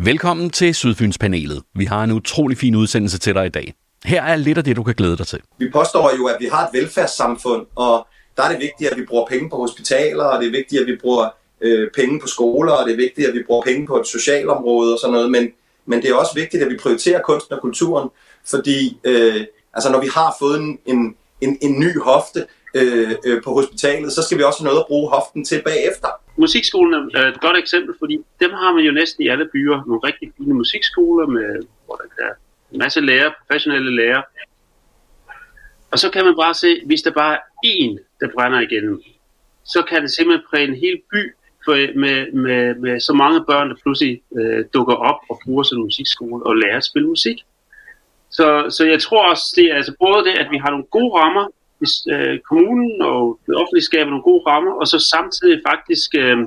Velkommen til Sydfynspanelet. Vi har en utrolig fin udsendelse til dig i dag. Her er lidt af det, du kan glæde dig til. Vi påstår jo, at vi har et velfærdssamfund, og der er det vigtigt, at vi bruger penge på hospitaler, og det er vigtigt, at vi bruger øh, penge på skoler, og det er vigtigt, at vi bruger penge på et socialområde og sådan noget, men, men det er også vigtigt, at vi prioriterer kunsten og kulturen, fordi øh, altså, når vi har fået en, en, en, en ny hofte øh, øh, på hospitalet, så skal vi også have noget at bruge hoften til bagefter. Musikskolen er et godt eksempel, fordi dem har man jo næsten i alle byer. Nogle rigtig fine musikskoler, med, hvor der er en masse lærere, professionelle lærere. Og så kan man bare se, hvis der bare er én, der brænder igennem, så kan det simpelthen præge en hel by for, med, med, med så mange børn, der pludselig øh, dukker op og bruger sådan en musikskole og lærer at spille musik. Så, så jeg tror også, det er altså både det, at vi har nogle gode rammer, hvis øh, kommunen og det offentlige skaber nogle gode rammer, og så samtidig faktisk øh,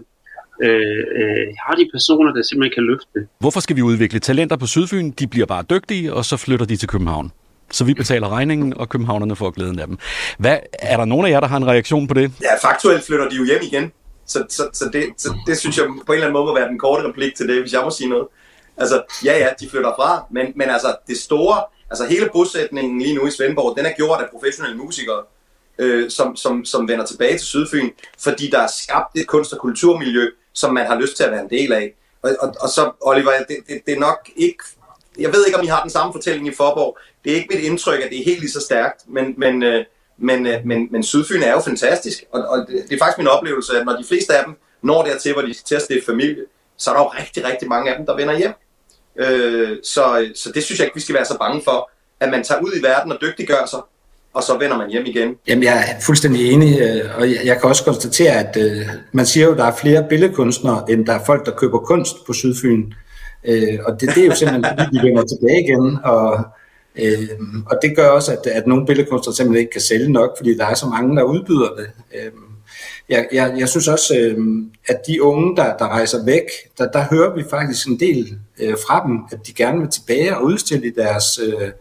øh, øh, har de personer, der simpelthen kan løfte det. Hvorfor skal vi udvikle talenter på Sydfyn? De bliver bare dygtige, og så flytter de til København. Så vi betaler regningen, og københavnerne får glæden af dem. Hvad, er der nogen af jer, der har en reaktion på det? Ja, faktuelt flytter de jo hjem igen. Så, så, så, det, så det synes jeg på en eller anden måde må være den korte replik til det, hvis jeg må sige noget. Altså, ja ja, de flytter fra, men, men altså det store, altså hele bosætningen lige nu i Svendborg, den er gjort af professionelle musikere, øh, som, som, som vender tilbage til Sydfyn, fordi der er skabt et kunst- og kulturmiljø, som man har lyst til at være en del af. Og, og, og så, Oliver, det, det, det er nok ikke... Jeg ved ikke, om I har den samme fortælling i Forborg. Det er ikke mit indtryk, at det er helt lige så stærkt, men, men, øh, men, øh, men, men Sydfyn er jo fantastisk. Og, og det, det er faktisk min oplevelse, at når de fleste af dem når dertil, hvor de skal til at stifte familie, så er der jo rigtig, rigtig mange af dem, der vender hjem. Øh, så, så det synes jeg ikke, vi skal være så bange for, at man tager ud i verden og dygtiggør sig, og så vender man hjem igen. Jamen, jeg er fuldstændig enig, øh, og jeg kan også konstatere, at øh, man siger jo, at der er flere billedkunstnere, end der er folk, der køber kunst på Sydfyn. Øh, og det, det er jo simpelthen, fordi de vender tilbage igen, og, øh, og det gør også, at, at nogle billedkunstnere simpelthen ikke kan sælge nok, fordi der er så mange, der udbyder det. Øh, jeg, jeg, jeg synes også, øh, at de unge, der, der rejser væk, der, der hører vi faktisk en del øh, fra dem, at de gerne vil tilbage og udstille i deres... øh,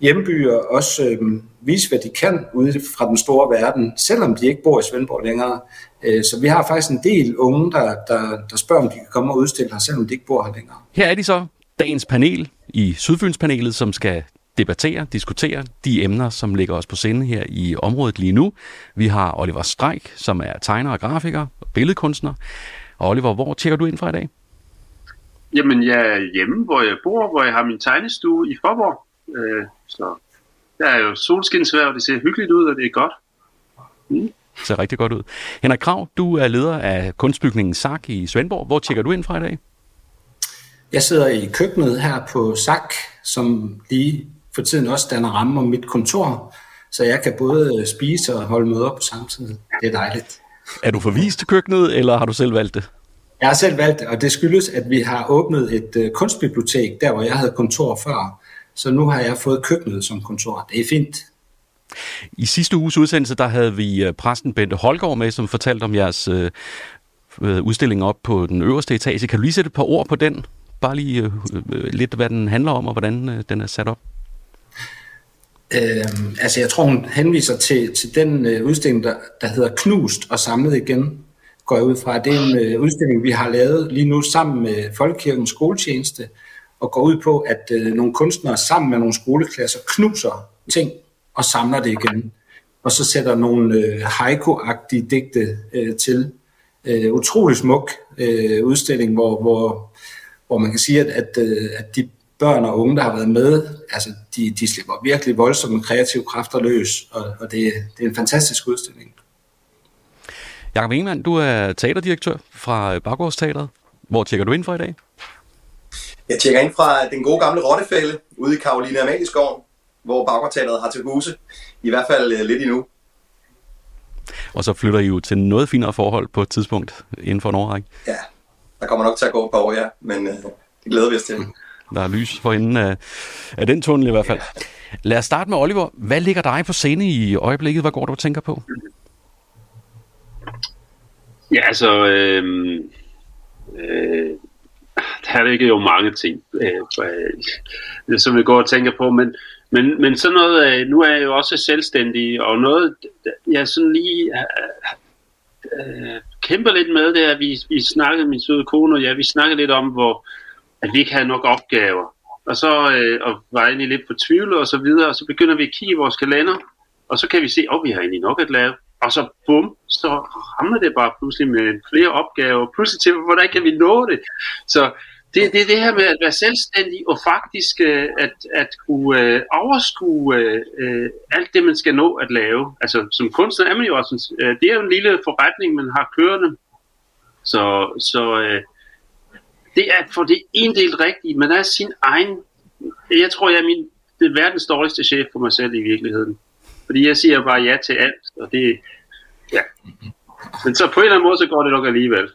hjembyer også øh, vise, hvad de kan ude fra den store verden, selvom de ikke bor i Svendborg længere. Øh, så vi har faktisk en del unge, der, der, der spørger, om de kan komme og udstille her, selvom de ikke bor her længere. Her er de så, dagens panel i Sydfynspanelet, som skal debattere, diskutere de emner, som ligger os på sinde her i området lige nu. Vi har Oliver Streik, som er tegner og grafiker og billedkunstner. Og Oliver, hvor tjekker du ind fra i dag? Jamen, jeg er hjemme, hvor jeg bor, hvor jeg har min tegnestue i Forborg. Øh, så der er jo solskinsvær, og det ser hyggeligt ud, og det er godt. Mm. Det ser rigtig godt ud. Henrik Krav, du er leder af kunstbygningen SAK i Svendborg. Hvor tjekker du ind fra i dag? Jeg sidder i køkkenet her på SAK, som lige for tiden også danner ramme om mit kontor, så jeg kan både spise og holde møder på samme tid. Det er dejligt. Er du forvist til køkkenet, eller har du selv valgt det? Jeg har selv valgt det, og det skyldes, at vi har åbnet et uh, kunstbibliotek, der hvor jeg havde kontor før. Så nu har jeg fået køkkenet som kontor. Det er fint. I sidste uges udsendelse, der havde vi øh, præsten Bente Holgaard med, som fortalte om jeres øh, øh, udstilling op på den øverste etage. Kan du lige sætte et par ord på den? Bare lige øh, øh, lidt, hvad den handler om, og hvordan øh, den er sat op. Øh, altså, jeg tror, hun henviser til, til den øh, udstilling, der, der hedder Knust og samlet igen, går jeg ud fra. Det er en øh, udstilling, vi har lavet lige nu sammen med Folkekirkens skoletjeneste, og går ud på, at øh, nogle kunstnere sammen med nogle skoleklasser knuser ting og samler det igen. Og så sætter nogle øh, haiku-agtige digte øh, til. Øh, utrolig smuk øh, udstilling, hvor, hvor, hvor man kan sige, at, at, øh, at de børn og unge, der har været med, altså de, de slipper virkelig voldsomme kreative kræfter løs, og, og det, det er en fantastisk udstilling. Jakob Ingemann, du er teaterdirektør fra Baggårdsteateret. Hvor tjekker du ind for i dag? Jeg tjekker ind fra den gode gamle Rottefælde ude i Karoline Amalieskoven, hvor Baggårdteateret har til huse. I hvert fald uh, lidt endnu. Og så flytter I jo til noget finere forhold på et tidspunkt inden for en årrække. Ja, der kommer nok til at gå et par år, ja. Men uh, det glæder vi os til. Der er lys for enden af, af den tunnel i hvert fald. Ja. Lad os starte med Oliver. Hvad ligger dig på scene i øjeblikket? Hvad går du og tænker på? Ja, altså... Øh, øh, der ligger jo mange ting, øh, øh, som vi går og tænker på, men, men, men sådan noget, øh, nu er jeg jo også selvstændig, og noget, jeg sådan lige øh, kæmper lidt med, det er, at vi, vi snakkede, min søde kone og ja, vi snakkede lidt om, hvor, at vi ikke havde nok opgaver. Og så øh, og var egentlig lidt fortvivlet og så videre, og så begynder vi at kigge i vores kalender, og så kan vi se, at oh, vi har egentlig nok at lave. Og så bum, så rammer det bare pludselig med flere opgaver. Pludselig til, hvordan kan vi nå det? Så det, det er det her med at være selvstændig og faktisk øh, at, at kunne øh, overskue øh, øh alt det, man skal nå at lave. Altså som kunstner er man jo også, øh, det er jo en lille forretning, man har kørende. Så, så øh, det er for det en del rigtigt. Man er sin egen, jeg tror jeg er min, det er verdens dårligste chef for mig selv i virkeligheden. Fordi jeg siger bare ja til alt, og det, ja. Men så på en eller anden måde, så går det nok alligevel.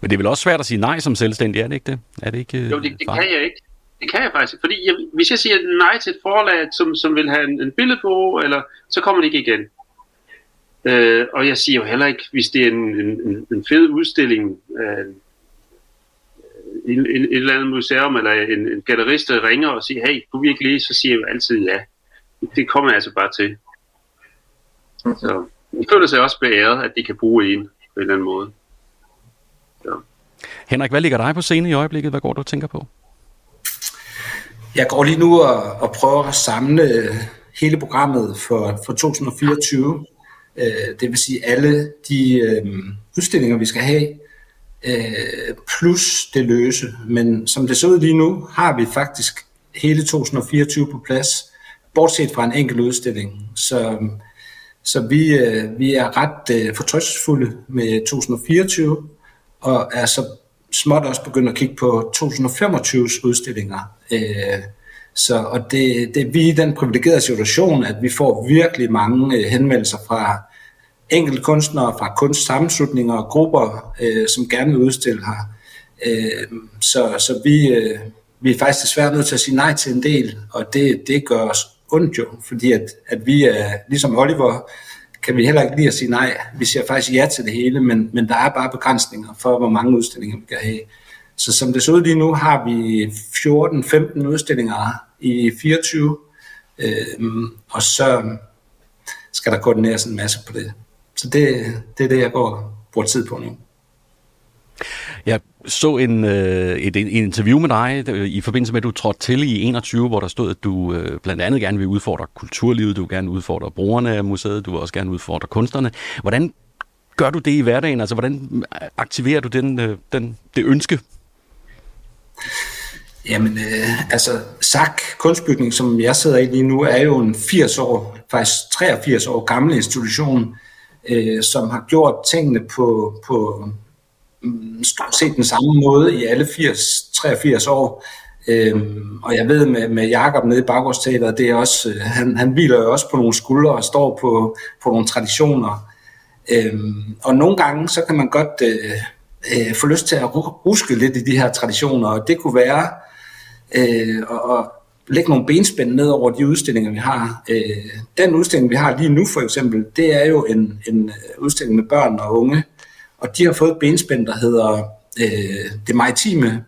Men det er vel også svært at sige nej som selvstændig, er det ikke det? Er det ikke jo, det, det kan jeg ikke. Det kan jeg faktisk Fordi jeg, hvis jeg siger nej til et forlag, som, som vil have en, en billedbog, eller, så kommer det ikke igen. Øh, og jeg siger jo heller ikke, hvis det er en, en, en fed udstilling, øh, et, et, et eller andet museum, eller en, en gallerist, der ringer og siger, hey, du vil ikke lige, så siger jeg altid ja. Det kommer jeg altså bare til. Så jeg føler sig også beæret, at de kan bruge en på en eller anden måde. Ja. Henrik, hvad ligger dig på scenen i øjeblikket? Hvad går du og tænker på? Jeg går lige nu og, og prøver at samle hele programmet for, for 2024. Øh, det vil sige alle de øh, udstillinger, vi skal have, øh, plus det løse. Men som det ser ud lige nu, har vi faktisk hele 2024 på plads, bortset fra en enkelt udstilling. Så, så vi, øh, vi er ret øh, fortrøstfulde med 2024, og er så småt også begyndt at kigge på 2025's udstillinger. Øh, så, og det, det, vi er i den privilegerede situation, at vi får virkelig mange øh, henvendelser fra enkelte kunstnere, fra kunstsammenslutninger og grupper, øh, som gerne vil udstille her. Øh, så så vi, øh, vi er faktisk desværre nødt til at sige nej til en del, og det, det gør os ondt jo, fordi at, at vi er, ligesom Oliver, kan vi heller ikke lide at sige nej. Vi siger faktisk ja til det hele, men, men der er bare begrænsninger for, hvor mange udstillinger vi kan have. Så som det ser ud lige nu, har vi 14-15 udstillinger i 24, øh, og så skal der koordineres en masse på det. Så det, det er det, jeg går bruger tid på nu. Jeg så en, øh, et, et interview med dig i forbindelse med, at du trådte til i 21, hvor der stod, at du øh, blandt andet gerne vil udfordre kulturlivet, du vil gerne udfordre brugerne af museet, du vil også gerne udfordre kunstnerne. Hvordan gør du det i hverdagen? Altså, hvordan aktiverer du den, øh, den, det ønske? Jamen, øh, altså, SAK Kunstbygning, som jeg sidder i lige nu, er jo en 80 år, faktisk 83 år gammel institution, øh, som har gjort tingene på, på mm, stort set den samme måde i alle 80, 83 år. Øhm, og jeg ved med, med Jakob nede i Baggårdsteateret, det er også, øh, han, han hviler jo også på nogle skuldre og står på, på nogle traditioner. Øhm, og nogle gange, så kan man godt øh, øh, få lyst til at ruske lidt i de her traditioner, og det kunne være øh, og, og lægge nogle benspænd ned over de udstillinger, vi har. Øh, den udstilling, vi har lige nu for eksempel, det er jo en, en øh, udstilling med børn og unge, og de har fået et benspænd, der hedder øh, det maritime,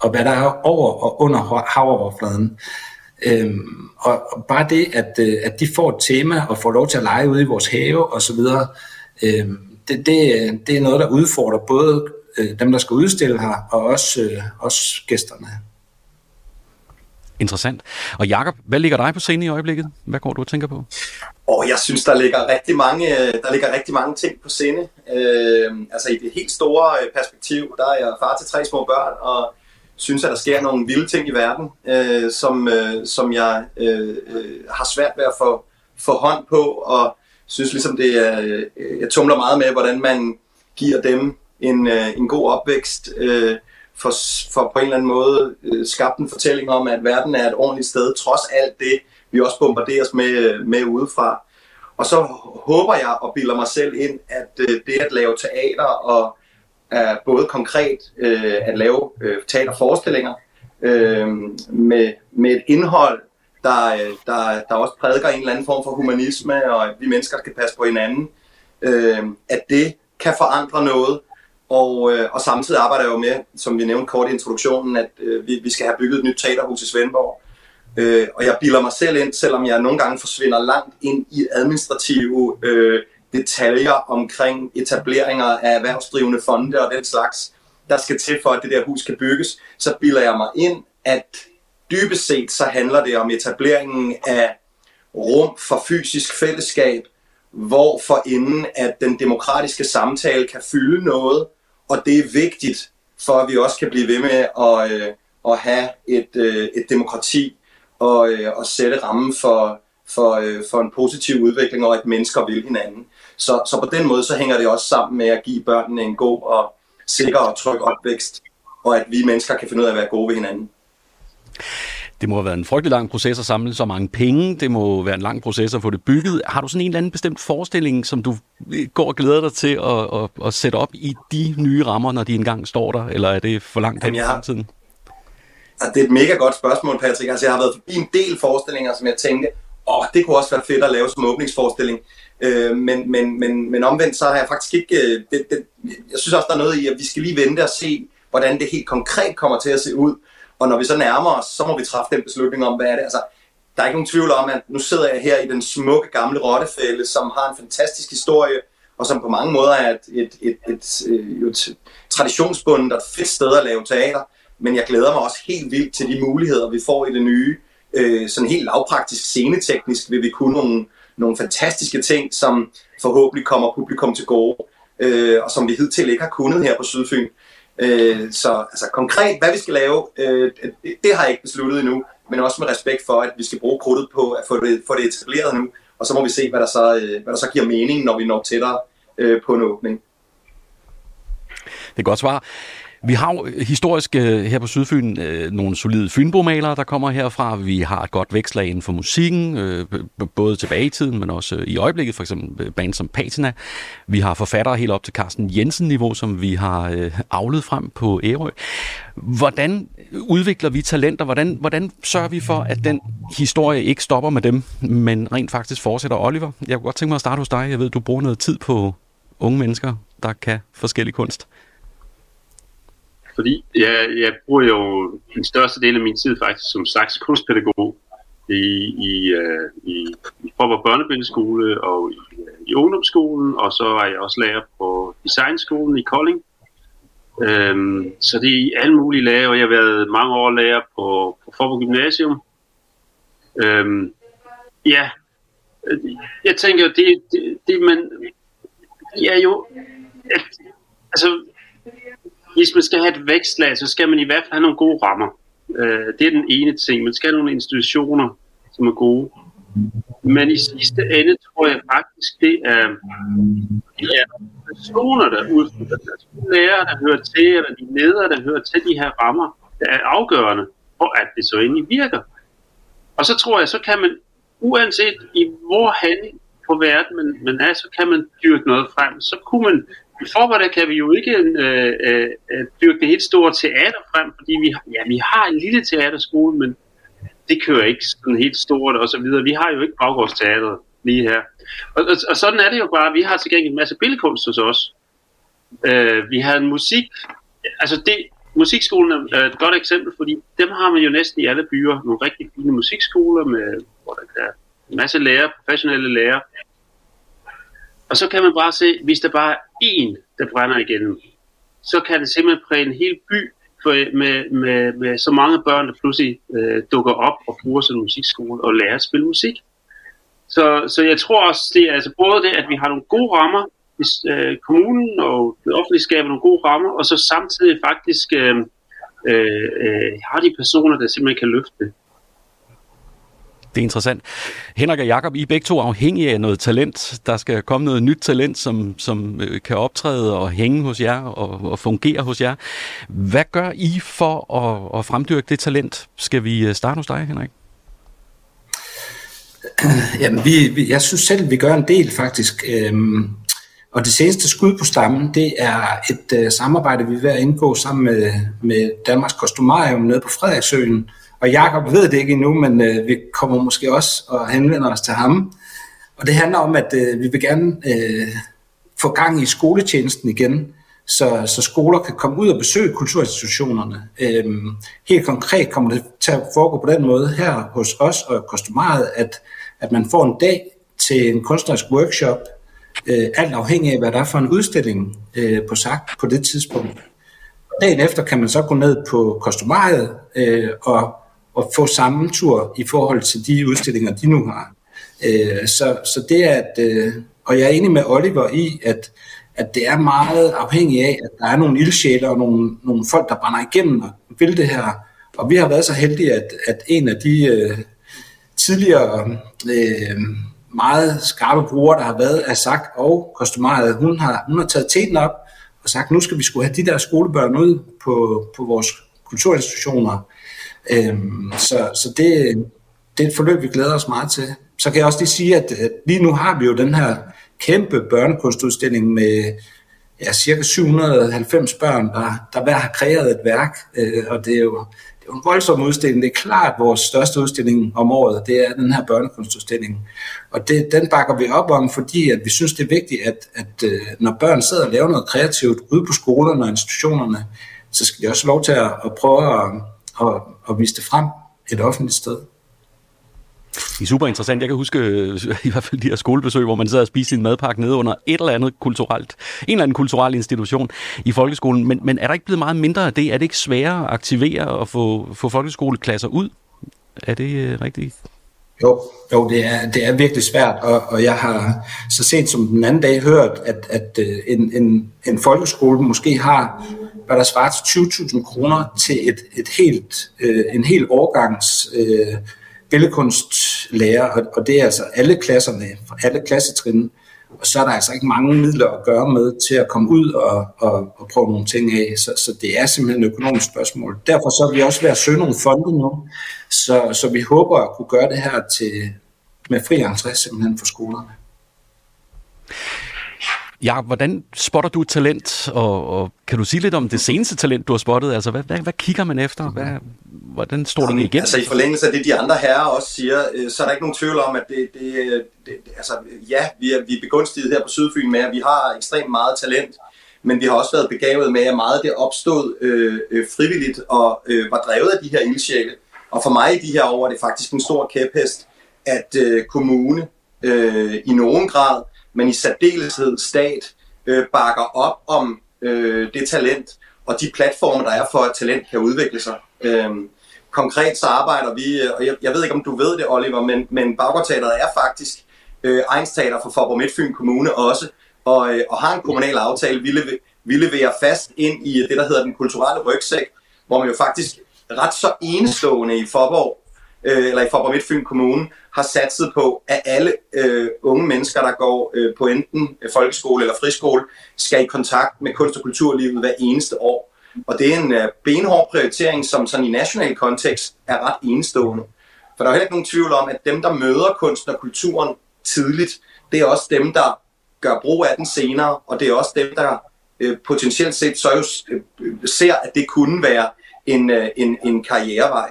og hvad der er over og under havoverfladen. Øhm, og, og bare det, at, øh, at de får et tema og får lov til at lege ude i vores have og så videre, øhm, det, det, øh, det er noget, der udfordrer både øh, dem, der skal udstille her, og også, øh, også gæsterne. Interessant. Og Jakob, hvad ligger dig på scenen i øjeblikket? Hvad går du og tænker på? Og jeg synes, der ligger rigtig mange, øh, der ligger rigtig mange ting på scene. Øh, altså i det helt store øh, perspektiv, der er jeg far til tre små børn, og synes, at der sker nogle vilde ting i verden, øh, som, øh, som jeg øh, øh, har svært ved at få, få hånd på, og synes ligesom, det er, øh, jeg tumler meget med, hvordan man giver dem en, øh, en god opvækst, øh, for, for på en eller anden måde øh, skabt en fortælling om, at verden er et ordentligt sted, trods alt det, vi også bombarderes med, med udefra. Og så håber jeg og bilder mig selv ind, at øh, det at lave teater og er både konkret øh, at lave øh, teaterforestillinger øh, med, med et indhold, der, øh, der, der også prædiker en eller anden form for humanisme, og at vi mennesker skal passe på hinanden, øh, at det kan forandre noget, og, øh, og samtidig arbejder jeg jo med, som vi nævnte kort i introduktionen, at øh, vi, vi skal have bygget et nyt teaterhus i Svendborg. Øh, og jeg bilder mig selv ind, selvom jeg nogle gange forsvinder langt ind i administrative øh, detaljer omkring etableringer af erhvervsdrivende fonde og den slags, der skal til for, at det der hus kan bygges, så bilder jeg mig ind, at dybest set så handler det om etableringen af rum for fysisk fællesskab, hvor for inden at den demokratiske samtale kan fylde noget, og det er vigtigt for, at vi også kan blive ved med at, øh, at have et, øh, et demokrati og, øh, og sætte rammen for, for, øh, for en positiv udvikling, og at mennesker vil hinanden. Så, så på den måde så hænger det også sammen med at give børnene en god og sikker og tryg opvækst, og at vi mennesker kan finde ud af at være gode ved hinanden. Det må have været en frygtelig lang proces at samle så mange penge. Det må være en lang proces at få det bygget. Har du sådan en eller anden bestemt forestilling, som du går og glæder dig til at, at, at sætte op i de nye rammer, når de engang står der? Eller er det for langt hen i fremtiden? Altså, det er et mega godt spørgsmål, Patrick. Altså, jeg har været forbi en del forestillinger, som jeg tænkte, åh, det kunne også være fedt at lave som åbningsforestilling. Øh, men, men, men, men omvendt så har jeg faktisk ikke... Øh, det, det, jeg synes også, der er noget i, at vi skal lige vente og se, hvordan det helt konkret kommer til at se ud. Og når vi så nærmer os, så må vi træffe den beslutning om, hvad er det. Altså, der er ikke nogen tvivl om, at nu sidder jeg her i den smukke gamle rottefælde, som har en fantastisk historie, og som på mange måder er et, et, et, et, øh, et, et traditionsbundet og et fedt sted at lave teater. Men jeg glæder mig også helt vildt til de muligheder, vi får i det nye. Øh, sådan helt lavpraktisk sceneteknisk vil vi kunne nogle, nogle fantastiske ting, som forhåbentlig kommer publikum til gode, øh, og som vi hidtil ikke har kunnet her på Sydfyn. Øh, så altså, konkret, hvad vi skal lave, øh, det, det har jeg ikke besluttet endnu, men også med respekt for, at vi skal bruge krudtet på at få det, få det etableret nu, og så må vi se, hvad der så, øh, hvad der så giver mening, når vi når tættere øh, på en åbning. Det er godt svar. Vi har jo øh, historisk øh, her på Sydfyn øh, nogle solide fynbomalere, der kommer herfra. Vi har et godt vækslag inden for musikken, både tilbage i tiden, men også i øjeblikket, for eksempel band som Patina. Vi har forfattere helt op til Carsten Jensen-niveau, som vi har avlet frem på Ærø. Hvordan udvikler vi talenter? Hvordan, hvordan sørger vi for, at den historie ikke stopper med dem, men rent faktisk fortsætter? Oliver, jeg kunne godt tænke mig at starte hos dig. Jeg ved, du bruger noget tid på unge mennesker, der kan forskellig kunst. Fordi jeg, jeg bruger jo den største del af min tid faktisk som slags kunstpædagog i, i, uh, i, i Pop- Børnebindeskole og i, uh, i ungdomsskolen, og så er jeg også lærer på designskolen i Kolding. Um, så det er i alle mulige lærer, og jeg har været mange år lærer på, på Forborg Gymnasium. Um, ja, jeg tænker, det, det, det man, det er jo, at, altså, hvis man skal have et vækstlag, så skal man i hvert fald have nogle gode rammer. Øh, det er den ene ting. Man skal have nogle institutioner, som er gode. Men i sidste ende tror jeg faktisk, det er, det er personer, der udfylder det. Lærere, der hører til, eller de ledere, der hører til de her rammer, der er afgørende for, at det så egentlig virker. Og så tror jeg, så kan man, uanset i hvor hen på verden man, man er, så kan man dyrke noget frem. Så kunne man i forvejen kan vi jo ikke øh, øh, øh, dyrke det helt store teater frem, fordi vi, ja, vi har en lille teaterskole, men det kører ikke sådan helt stort og så videre. Vi har jo ikke baggårdsteateret lige her. Og, og, og sådan er det jo bare. Vi har til gengæld en masse billedkunst hos os. Øh, vi har en musik. Altså det, musikskolen er et godt eksempel, fordi dem har man jo næsten i alle byer. Nogle rigtig fine musikskoler, med, hvor der er en masse lærere, professionelle lærere. Og så kan man bare se, hvis der bare er én, der brænder igennem, så kan det simpelthen præge en hel by for, med, med, med så mange børn, der pludselig øh, dukker op og bruger sådan en musikskole og lærer at spille musik. Så, så jeg tror også, det er altså både det, at vi har nogle gode rammer, hvis øh, kommunen og det offentlige skaber nogle gode rammer, og så samtidig faktisk øh, øh, øh har de personer, der simpelthen kan løfte det. Det er interessant. Henrik og Jakob, I er begge to afhængige af noget talent. Der skal komme noget nyt talent, som, som øh, kan optræde og hænge hos jer og, og fungere hos jer. Hvad gør I for at, at fremdyrke det talent? Skal vi øh, starte hos dig, Henrik? Jamen, vi, vi, jeg synes selv, vi gør en del faktisk. Øhm, og det seneste skud på stammen, det er et øh, samarbejde, vi er ved at indgå sammen med, med Danmarks Kostumarium nede på Frederiksøen, og Jakob ved det ikke endnu, men øh, vi kommer måske også og henvender os til ham. Og det handler om, at øh, vi vil gerne øh, få gang i skoletjenesten igen, så, så skoler kan komme ud og besøge kulturinstitutionerne. Øhm, helt konkret kommer det til at foregå på den måde her hos os og kostumaret, at, at man får en dag til en kunstnerisk workshop, øh, alt afhængig af, hvad der er for en udstilling øh, på sagt på det tidspunkt. dagen efter kan man så gå ned på kostumariet øh, og, at få samme tur i forhold til de udstillinger, de nu har. Øh, så, så det er, at, øh, og jeg er enig med Oliver i, at, at det er meget afhængigt af, at der er nogle ildsjæle og nogle, nogle folk, der brænder igennem og vil det her. Og vi har været så heldige, at, at en af de øh, tidligere øh, meget skarpe brugere, der har været, af SAC og kostumaret, hun har, hun har taget teten op og sagt, nu skal vi skulle have de der skolebørn ud på, på vores kulturinstitutioner. Øhm, så så det, det er et forløb, vi glæder os meget til. Så kan jeg også lige sige, at, at lige nu har vi jo den her kæmpe børnekunstudstilling med ja, cirka 790 børn, der, der hver har kreeret et værk, øh, og det er jo det er en voldsom udstilling. Det er klart vores største udstilling om året, det er den her børnekunstudstilling. Og det, den bakker vi op om, fordi at vi synes, det er vigtigt, at, at øh, når børn sidder og laver noget kreativt ude på skolerne og institutionerne, så skal de også have lov til at, at prøve at, at, at vise det frem et offentligt sted. Det er super interessant. Jeg kan huske øh, i hvert fald de her skolebesøg, hvor man sidder og spiser sin madpakke nede under et eller andet kulturelt, en eller anden kulturel institution i folkeskolen. Men, men er der ikke blevet meget mindre af det? Er det ikke sværere at aktivere og få, få folkeskoleklasser ud? Er det øh, rigtigt? Jo, jo det, er, det er virkelig svært, og, og jeg har så sent som den anden dag hørt, at, at øh, en, en, en folkeskole måske har, hvad der svarer til 20.000 kroner til et, et helt, øh, en hel årgangs øh, billedkunstlærer, og, og det er altså alle klasserne, alle klassetrin. Og så er der altså ikke mange midler at gøre med til at komme ud og, og, og prøve nogle ting af. Så, så det er simpelthen et økonomisk spørgsmål. Derfor så er vi også ved at søge nogle fonde nu, så, så vi håber at kunne gøre det her til, med fri entré simpelthen for skolerne. Ja, hvordan spotter du talent, og, og kan du sige lidt om det seneste talent, du har spottet? Altså, hvad, hvad, hvad kigger man efter? Hvad, hvordan står det igen? Altså, i forlængelse af det, de andre herrer også siger, øh, så er der ikke nogen tvivl om, at det, det, det altså, ja, vi er, vi er begunstiget her på Sydfyn med, at vi har ekstremt meget talent, men vi har også været begavet med, at meget det opstod øh, øh, frivilligt og øh, var drevet af de her ildsjæle. Og for mig i de her år er det faktisk en stor kæphest, at øh, kommune øh, i nogen grad men i særdeleshed stat øh, bakker op om øh, det talent og de platforme, der er for, at talent kan udvikle sig. Øh, konkret så arbejder vi, øh, og jeg, jeg ved ikke, om du ved det, Oliver, men, men Baggårdteateret er faktisk øh, egensteater for Forborg Midtfyn Kommune også, og, øh, og har en kommunal aftale. Vi, leve, vi leverer fast ind i det, der hedder den kulturelle rygsæk, hvor man jo faktisk ret så enestående i Forborg øh, eller i Forborg Midtfyn Kommune, har satset på, at alle øh, unge mennesker, der går øh, på enten øh, folkeskole eller friskole, skal i kontakt med kunst- og kulturlivet hver eneste år. Og det er en øh, benhård prioritering, som sådan i national kontekst er ret enestående. For der er heller ikke nogen tvivl om, at dem, der møder kunsten og kulturen tidligt, det er også dem, der gør brug af den senere, og det er også dem, der øh, potentielt set så jo øh, øh ser, at det kunne være en, øh, en, en karrierevej.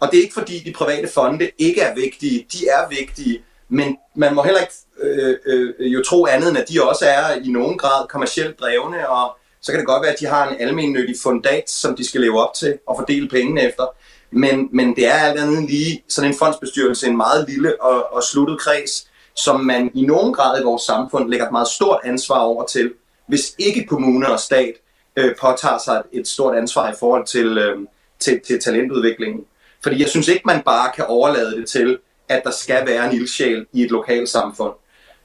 Og det er ikke fordi de private fonde ikke er vigtige, de er vigtige, men man må heller ikke øh, øh, jo tro andet end, at de også er i nogen grad kommercielt drevne, og så kan det godt være, at de har en almennyttig fundat, som de skal leve op til og fordele pengene efter. Men, men det er alt andet lige sådan en fondsbestyrelse, en meget lille og, og sluttet kreds, som man i nogen grad i vores samfund lægger et meget stort ansvar over til, hvis ikke kommune og stat øh, påtager sig et, et stort ansvar i forhold til, øh, til, til talentudviklingen. Fordi jeg synes ikke, man bare kan overlade det til, at der skal være en ildsjæl i et lokalt samfund.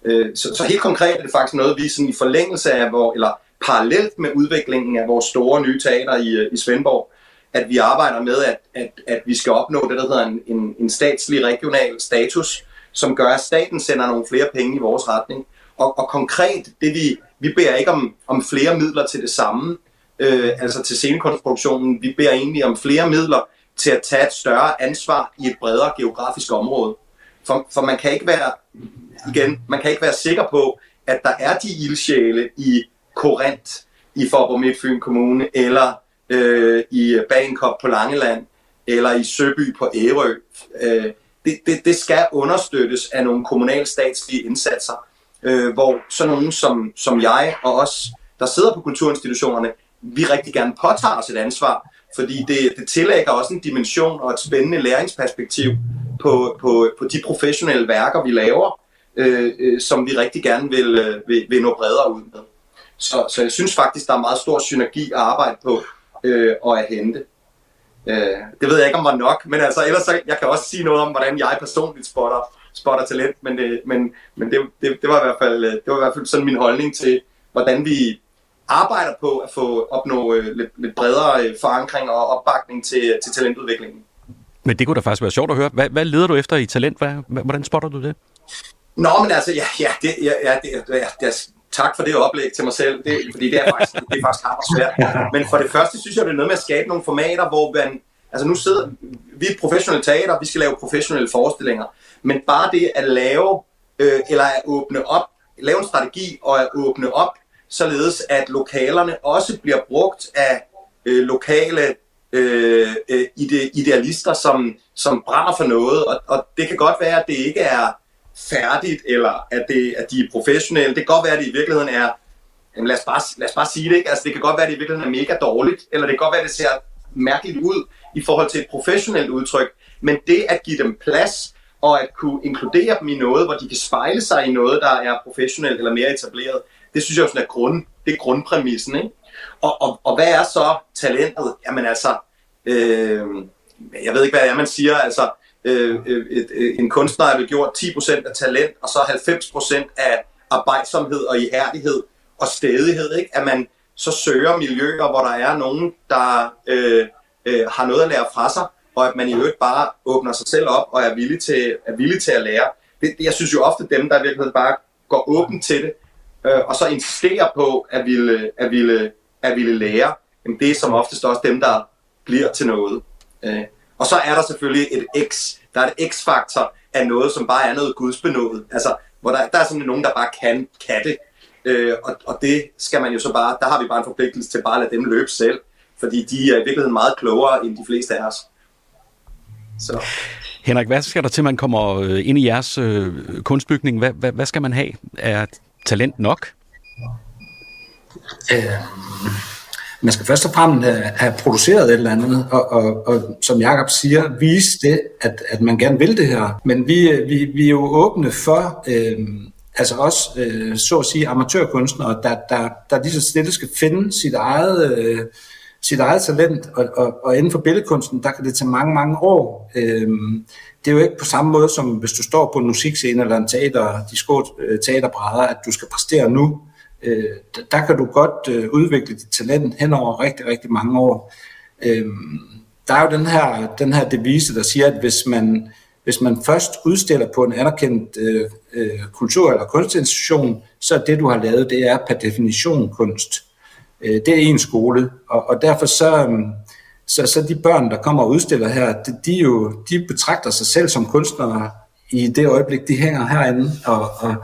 Øh, så, så helt konkret er det faktisk noget, vi sådan i forlængelse af, hvor, eller parallelt med udviklingen af vores store nye teater i, øh, i Svendborg, at vi arbejder med, at, at, at vi skal opnå det, der hedder en, en, en statslig regional status, som gør, at staten sender nogle flere penge i vores retning. Og, og konkret, det vi, vi beder ikke om, om flere midler til det samme, øh, altså til scenekunstproduktionen, vi beder egentlig om flere midler til at tage et større ansvar i et bredere geografisk område. For, for man kan ikke være igen, man kan ikke være sikker på, at der er de ildsjæle i Korinth i Forborg Midtfyn Kommune, eller øh, i Bagenkop på Langeland, eller i Søby på Ærø. Øh, det, det, det skal understøttes af nogle kommunalstatslige indsatser, øh, hvor sådan nogen som, som jeg og os, der sidder på kulturinstitutionerne, vi rigtig gerne påtager os et ansvar fordi det, det tillægger også en dimension og et spændende læringsperspektiv på, på, på de professionelle værker, vi laver, øh, øh, som vi rigtig gerne vil, øh, vil, vil nå bredere ud med. Så, så jeg synes faktisk, der er meget stor synergi at arbejde på, øh, og at hente. Øh, det ved jeg ikke om var nok, men altså ellers så, jeg kan også sige noget om, hvordan jeg personligt spotter, spotter talent, men, det, men, men det, det, det, var i hvert fald, øh, det var i hvert fald sådan min holdning til, hvordan vi arbejder på at få opnå øh, lidt, lidt bredere øh, forankring og opbakning til, til talentudviklingen. Men det kunne da faktisk være sjovt at høre. Hvad, hvad leder du efter i talent? Hvad, hvordan spotter du det? Nå, men altså, ja, ja, det, ja, ja, det, ja, det, tak for det oplæg til mig selv, det, fordi det er faktisk, det er faktisk hammer svært. Men for det første synes jeg, det er noget med at skabe nogle formater, hvor man, altså nu sidder vi er professionelle teater, vi skal lave professionelle forestillinger, men bare det at lave, øh, eller at åbne op, lave en strategi og at åbne op, således at lokalerne også bliver brugt af øh, lokale øh, øh, ide, idealister, som, som brænder for noget, og, og det kan godt være, at det ikke er færdigt, eller at, det, at de er professionelle. Det kan godt være, at det i virkeligheden er, jamen lad os bare, lad os bare sige det, ikke? Altså, det kan godt være, at det i virkeligheden er mega dårligt, eller det kan godt være, at det ser mærkeligt ud i forhold til et professionelt udtryk, men det at give dem plads, og at kunne inkludere dem i noget, hvor de kan spejle sig i noget, der er professionelt eller mere etableret, det synes jeg sådan er, grund, det er grundpræmissen. Ikke? Og, og, og hvad er så talentet? Jamen altså, øh, jeg ved ikke, hvad det er, man siger, altså, øh, øh et, et, en kunstner er vel gjort 10% af talent, og så 90% af arbejdsomhed og ihærdighed og stedighed, ikke? at man så søger miljøer, hvor der er nogen, der øh, øh, har noget at lære fra sig, og at man i øvrigt bare åbner sig selv op og er villig til, er villig til at lære. Det, jeg synes jo ofte, dem, der i virkeligheden bare går åbent til det, øh, og så insisterer på at ville, at ville, at ville lære, jamen det er som oftest også dem, der bliver til noget. Øh, og så er der selvfølgelig et X, der er et X-faktor af noget, som bare er noget gudsbenået. Altså, hvor der, der er sådan nogen, der bare kan, kan det. Øh, og, og det skal man jo så bare, der har vi bare en forpligtelse til bare at lade dem løbe selv, fordi de er i virkeligheden meget klogere end de fleste af os. Så. Henrik, hvad skal der til, man kommer øh, ind i jeres øh, kunstbygning? Hvad, hvad, hvad skal man have? Er talent nok? Øh, man skal først og fremmest have, produceret et eller andet, og, og, og som Jakob siger, vise det, at, at man gerne vil det her. Men vi, vi, vi er jo åbne for, øh, altså også, øh, så at sige, amatørkunstnere, der, der, der lige så stille skal finde sit eget... Øh, sit eget talent, og, og, og inden for billedkunsten, der kan det tage mange, mange år. Øhm, det er jo ikke på samme måde, som hvis du står på en musikscene eller en teater, de skå øh, teaterbrædder, at du skal præstere nu. Øh, der kan du godt øh, udvikle dit talent hen over rigtig, rigtig mange år. Øh, der er jo den her, den her devise, der siger, at hvis man, hvis man først udstiller på en anerkendt øh, øh, kultur- eller kunstinstitution, så er det, du har lavet, det er per definition kunst. Øh, det er en skole, og, og derfor så, Øh, så, så de børn, der kommer og udstiller her, de, de, jo, de betragter sig selv som kunstnere i det øjeblik, de hænger herinde, og, og,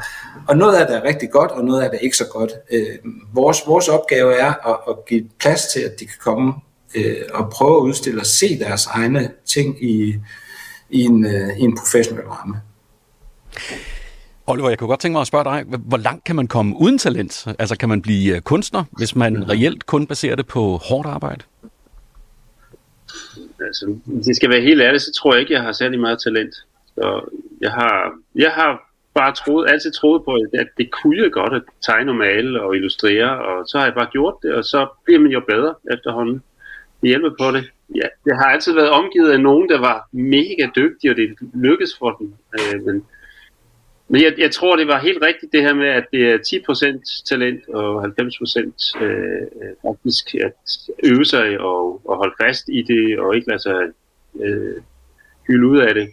og noget af det er rigtig godt, og noget af det er ikke så godt. Øh, vores, vores opgave er at, at give plads til, at de kan komme øh, og prøve at udstille og se deres egne ting i, i, en, øh, i en professionel ramme. Oliver, jeg kunne godt tænke mig at spørge dig, hvor langt kan man komme uden talent? Altså kan man blive øh, kunstner, hvis man reelt kun baserer det på hårdt arbejde? Altså, hvis jeg skal være helt ærlig, så tror jeg ikke, jeg har særlig meget talent. Så jeg har, jeg har bare troet, altid troet på, at det kunne jeg godt at tegne og male og illustrere, og så har jeg bare gjort det, og så bliver man jo bedre efterhånden. Det hjælper på det. Ja, jeg har altid været omgivet af nogen, der var mega dygtige, og det lykkedes for dem. Øh, men men jeg, jeg tror, det var helt rigtigt det her med, at det er 10% talent og 90% øh, faktisk at øve sig og, og holde fast i det, og ikke lade sig øh, hylde ud af det.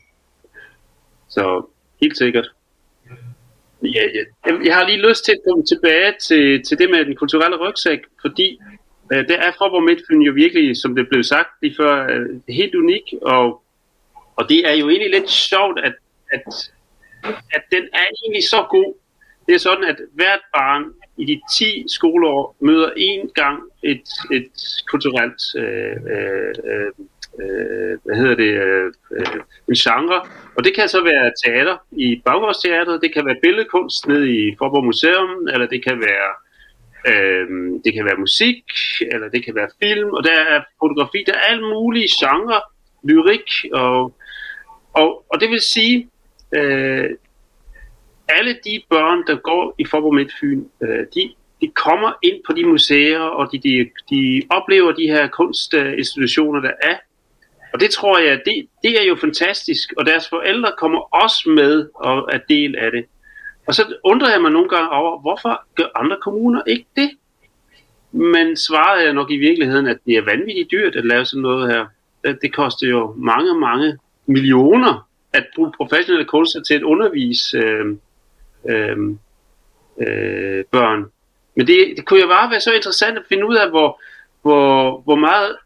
Så helt sikkert. Ja, jeg, jeg har lige lyst til at komme tilbage til, til det med den kulturelle rygsæk, fordi øh, det er Fåborg Midtfyn jo virkelig, som det blev sagt lige før, øh, helt unik, og, og det er jo egentlig lidt sjovt, at, at at den er egentlig så god. Det er sådan, at hvert barn i de 10 skoleår møder en gang et, et kulturelt, øh, øh, øh, øh hvad hedder det, øh, øh, en genre. Og det kan så være teater i Baggårdsteateret, det kan være billedkunst ned i Forborg Museum, eller det kan være øh, det kan være musik, eller det kan være film, og der er fotografi, der er alle mulige genre, lyrik, og, og, og det vil sige, øh, alle de børn, der går i Forborg Midtfyn, øh, de de kommer ind på de museer, og de, de, de oplever de her kunstinstitutioner, der er. Og det tror jeg, det, det er jo fantastisk, og deres forældre kommer også med og er del af det. Og så undrer jeg mig nogle gange over, hvorfor gør andre kommuner ikke det? Men svaret er nok i virkeligheden, at det er vanvittigt dyrt at lave sådan noget her. Det koster jo mange, mange millioner at bruge professionelle kunstnere til at undervise øh, øh, øh, børn. Men det, det kunne jo bare være så interessant at finde ud af, hvor, hvor, hvor meget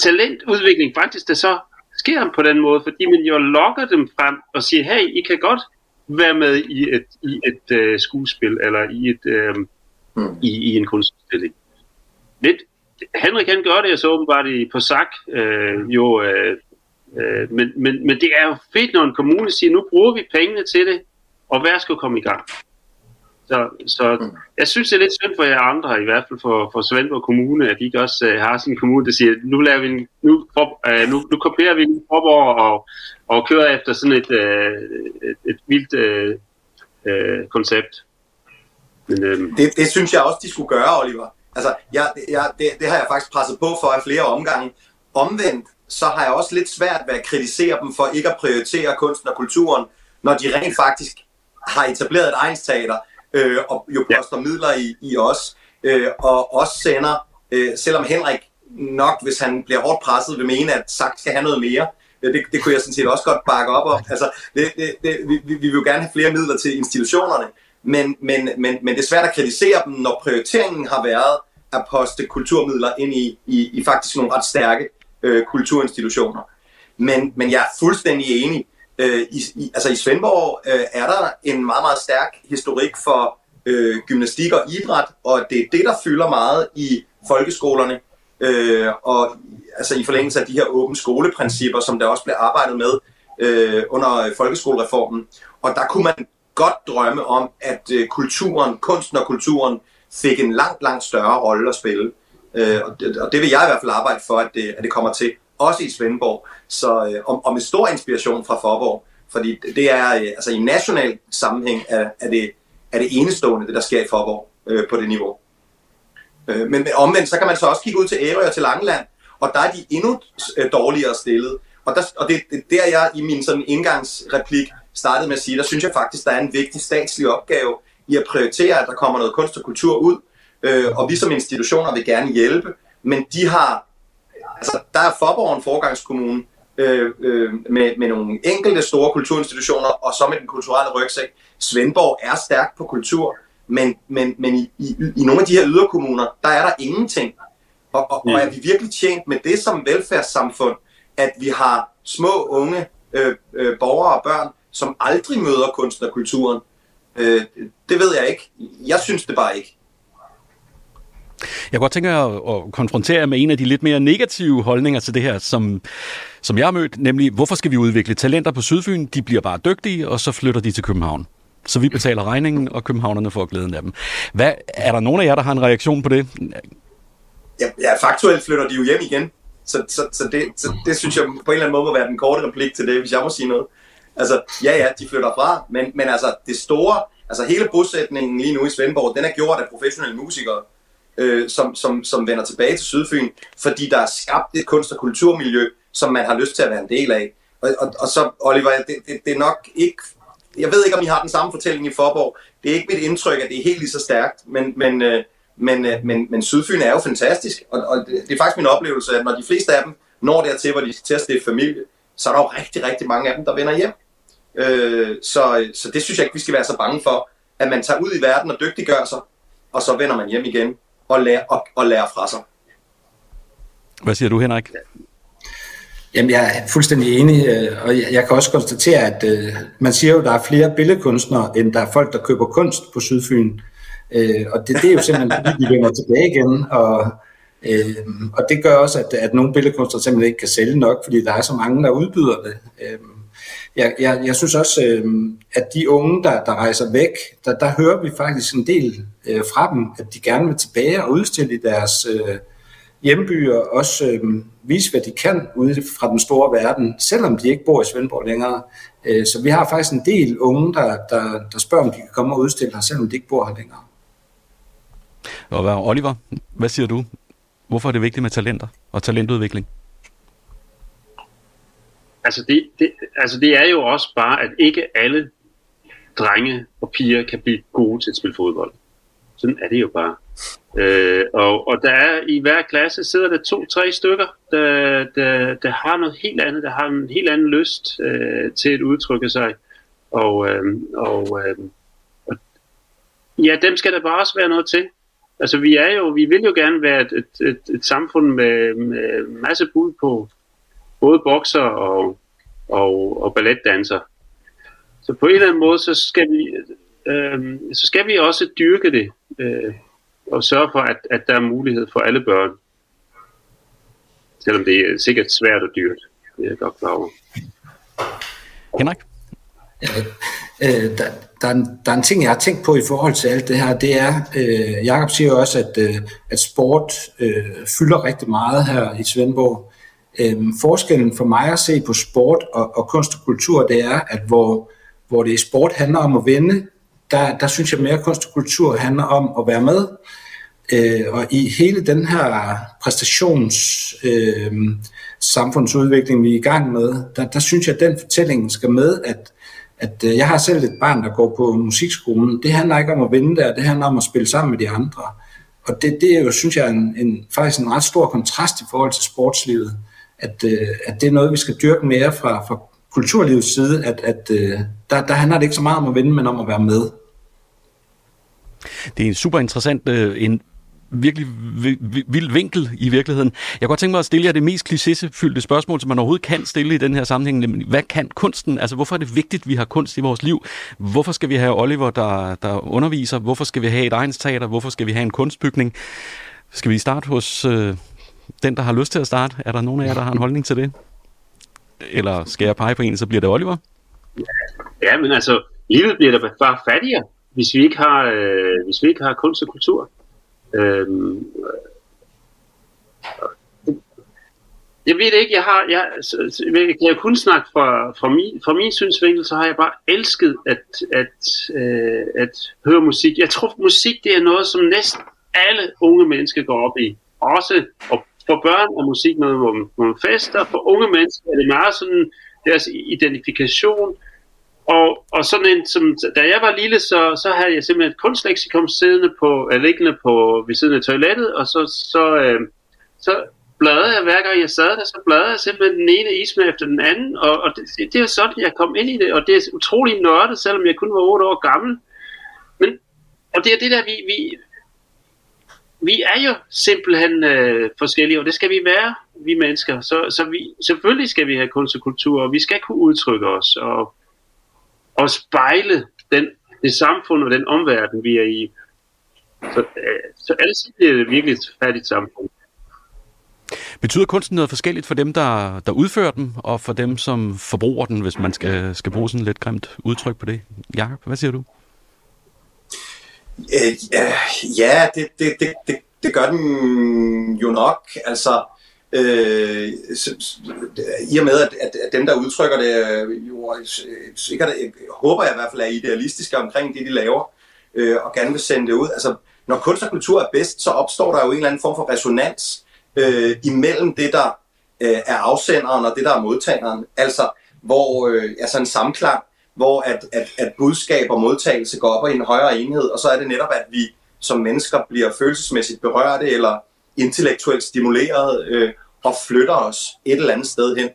talentudvikling faktisk der så sker på den måde, fordi man jo lokker dem frem og siger, hey, I kan godt være med i et, i et uh, skuespil, eller i, et, uh, mm. i, i en kunststilling. Lidt, Henrik han gør det så åbenbart i, på SAK, uh, jo, uh, uh, men, men, men det er jo fedt, når en kommune siger, nu bruger vi pengene til det, og hvad skal komme i gang? Så, så mm. jeg synes, det er lidt synd for jer andre, i hvert fald for, for Svendborg Kommune, at de ikke også uh, har sådan en kommune, der siger, nu, laver vi en, nu, uh, nu, nu kopierer vi en Forborg og, og kører efter sådan et, uh, et, et vildt uh, uh, koncept. Men, uh, det, det synes jeg også, de skulle gøre, Oliver. Altså, jeg, jeg, det, det har jeg faktisk presset på for af flere omgange. Omvendt, så har jeg også lidt svært ved at kritisere dem for ikke at prioritere kunsten og kulturen, når de rent faktisk har etableret et egensteater, øh, og jo poster ja. midler i, i os, øh, og også sender, øh, selvom Henrik nok, hvis han bliver hårdt presset, vil mene, at Saks skal have noget mere. Øh, det, det kunne jeg sådan set også godt bakke op om. Altså, det, det, det, vi, vi vil jo gerne have flere midler til institutionerne, men, men, men, men det er svært at kritisere dem, når prioriteringen har været at poste kulturmidler ind i, i, i faktisk nogle ret stærke øh, kulturinstitutioner. Men, men jeg er fuldstændig enig. Øh, i, i, altså i Svendborg øh, er der en meget, meget stærk historik for øh, gymnastik og idræt, og det er det, der fylder meget i folkeskolerne. Øh, og altså i forlængelse af de her åbne skoleprincipper, som der også blev arbejdet med øh, under folkeskolereformen. Og der kunne man godt drømme om, at øh, kulturen, kunsten og kulturen fik en langt, langt større rolle at spille. Øh, og, det, og det vil jeg i hvert fald arbejde for, at det, at det kommer til også i Svendborg, så, øh, og, og med stor inspiration fra Forborg, fordi det er, øh, altså i national sammenhæng, er, er, det, er det enestående, det der sker i Forborg øh, på det niveau. Øh, men, omvendt, så kan man så også kigge ud til Ærø og til Langeland, og der er de endnu øh, dårligere stillet. Og, der, og det, det der jeg i min sådan indgangsreplik startede med at sige, der synes jeg faktisk, der er en vigtig statslig opgave i at prioritere, at der kommer noget kunst og kultur ud, øh, og vi som institutioner vil gerne hjælpe, men de har altså, der er Forborg en forgangskommune øh, øh, med, med nogle enkelte store kulturinstitutioner, og så med den kulturelle rygsæk. Svendborg er stærk på kultur, men, men, men i, i, i nogle af de her yderkommuner, der er der ingenting. Og, og, mm. og er vi virkelig tjent med det som velfærdssamfund, at vi har små, unge øh, øh, borgere og børn, som aldrig møder kunsten og kulturen? Øh, det ved jeg ikke. Jeg synes det bare ikke. Jeg kunne godt tænke at, at konfrontere med en af de lidt mere negative holdninger til det her, som, som jeg har mødt, nemlig hvorfor skal vi udvikle talenter på Sydfyn? De bliver bare dygtige, og så flytter de til København. Så vi betaler regningen, og københavnerne får glæden af dem. Hvad, er der nogen af jer, der har en reaktion på det? Ja, ja faktuelt flytter de jo hjem igen. Så, så, så, det, så det synes jeg på en eller anden måde må være den korte replik til det, hvis jeg må sige noget. Altså, ja ja, de flytter fra, men, men altså det store, altså hele bosætningen lige nu i Svendborg, den er gjort af professionelle musikere øh, som, som, som vender tilbage til Sydfyn, fordi der er skabt et kunst- og kulturmiljø, som man har lyst til at være en del af. Og, og, og så, Oliver, det, det, det er nok ikke... Jeg ved ikke, om I har den samme fortælling i Forborg. Det er ikke mit indtryk, at det er helt lige så stærkt, men, men, øh, men, øh, men, men Sydfyn er jo fantastisk, og, og det, det er faktisk min oplevelse, at når de fleste af dem når dertil, hvor de skal til at stifte familie, så er der jo rigtig, rigtig mange af dem, der vender hjem. Øh, så, så det synes jeg ikke, vi skal være så bange for, at man tager ud i verden og dygtiggør sig, og så vender man hjem igen og lære, og, og lære fra sig. Hvad siger du, Henrik? Jamen, jeg er fuldstændig enig, øh, og jeg kan også konstatere, at øh, man siger jo, at der er flere billedkunstnere, end der er folk, der køber kunst på Sydfyn. Øh, og det, det er jo simpelthen, fordi de vender tilbage igen, og, og det gør også, at, at nogle billedkunstnere simpelthen ikke kan sælge nok, fordi der er så mange, der udbyder det jeg, jeg, jeg synes også, øh, at de unge, der, der rejser væk, der, der hører vi faktisk en del øh, fra dem, at de gerne vil tilbage og udstille i deres øh, hjembyer, også øh, vise, hvad de kan ude fra den store verden, selvom de ikke bor i Svendborg længere. Øh, så vi har faktisk en del unge, der, der, der spørger, om de kan komme og udstille her, selvom de ikke bor her længere. Og Oliver, hvad siger du? Hvorfor er det vigtigt med talenter og talentudvikling? Altså det, det, altså det er jo også bare, at ikke alle drenge og piger kan blive gode til at spille fodbold. Sådan er det jo bare. Øh, og, og der er i hver klasse sidder der to-tre stykker, der, der, der har noget helt andet, der har en helt anden lyst øh, til at udtrykke sig. Og, øh, og, øh, og ja, dem skal der bare også være noget til. Altså vi er jo, vi vil jo gerne være et, et, et, et samfund med, med masse bud på både bokser og, og, og balletdanser. Så på en eller anden måde, så skal vi, øh, så skal vi også dyrke det, øh, og sørge for, at, at der er mulighed for alle børn. Selvom det er sikkert svært og dyrt. Det er jeg godt klar over. Henrik? Ja, øh, der, der, er en, der er en ting, jeg har tænkt på i forhold til alt det her, det er, øh, Jakob siger jo også, at, øh, at sport øh, fylder rigtig meget her i Svendborg. Øh, forskellen for mig at se på sport og, og kunst og kultur, det er, at hvor, hvor det i sport handler om at vinde, der, der synes jeg mere, at kunst og kultur handler om at være med. Øh, og i hele den her præstations øh, samfundsudvikling, vi er i gang med, der, der synes jeg, at den fortælling skal med, at, at øh, jeg har selv et barn, der går på musikskolen. Det handler ikke om at vinde der, det handler om at spille sammen med de andre. Og det, det er jo, synes jeg, en, en, faktisk en ret stor kontrast i forhold til sportslivet, at, øh, at det er noget, vi skal dyrke mere fra, fra kulturlivets side, at, at øh, der, der handler det ikke så meget om at vinde, men om at være med. Det er en super interessant, øh, en virkelig vild vinkel i virkeligheden. Jeg kunne godt tænke mig at stille jer det mest klichéfyldte spørgsmål, som man overhovedet kan stille i den her sammenhæng. Hvad kan kunsten? Altså, hvorfor er det vigtigt, at vi har kunst i vores liv? Hvorfor skal vi have Oliver, der, der underviser? Hvorfor skal vi have et egensteater? Hvorfor skal vi have en kunstbygning? Skal vi starte hos øh, den, der har lyst til at starte? Er der nogen af jer, der har en holdning til det? Eller skal jeg pege på en, så bliver det Oliver? Ja, men altså, livet bliver da bare fattigere, hvis vi ikke har, øh, hvis vi ikke har kunst og kultur. Øhm, jeg ved ikke, jeg har, jeg, jeg kan kun snakke fra, fra, min, fra min synsvinkel, så har jeg bare elsket at, at, øh, at høre musik. Jeg tror, musik det er noget, som næsten alle unge mennesker går op i. Også og for børn er musik noget, hvor man, fester. For unge mennesker er det meget sådan deres identifikation. Og, og sådan en, som, da jeg var lille, så, så havde jeg simpelthen et kunstleksikon siddende på, øh, liggende på, ved siden af toilettet, og så, så, øh, så bladrede jeg, hver gang jeg sad der, så bladrede jeg simpelthen den ene isme efter den anden, og, og det, det er sådan, jeg kom ind i det, og det er utrolig nørdet, selvom jeg kun var 8 år gammel. Men, og det er det der, vi, vi, vi er jo simpelthen øh, forskellige, og det skal vi være, vi mennesker. Så, så vi, selvfølgelig skal vi have kunst og kultur, og vi skal kunne udtrykke os, og og spejle den, det samfund og den omverden, vi er i. Så, øh, så ellers bliver det virkelig et færdigt samfund. Betyder kunsten noget forskelligt for dem, der, der udfører den, og for dem, som forbruger den, hvis man skal, skal bruge sådan lidt grimt udtryk på det? Jakob, hvad siger du? Øh, ja, det, det, det, det, det gør den jo nok. Altså, Øh, I og med, at, at, at dem, der udtrykker det, øh, jo øh, øh, sikkert, håber jeg i hvert fald er idealistiske omkring det, de laver, øh, og gerne vil sende det ud. Altså, når kunst og kultur er bedst, så opstår der jo en eller anden form for resonans øh, imellem det, der øh, er afsenderen og det, der er modtageren. Altså, hvor, øh, altså en samklang, hvor at, at, at budskab og modtagelse går op i en højere enhed, og så er det netop, at vi som mennesker bliver følelsesmæssigt berørte, eller intellektuelt stimuleret øh, og flytter os et eller andet sted hen.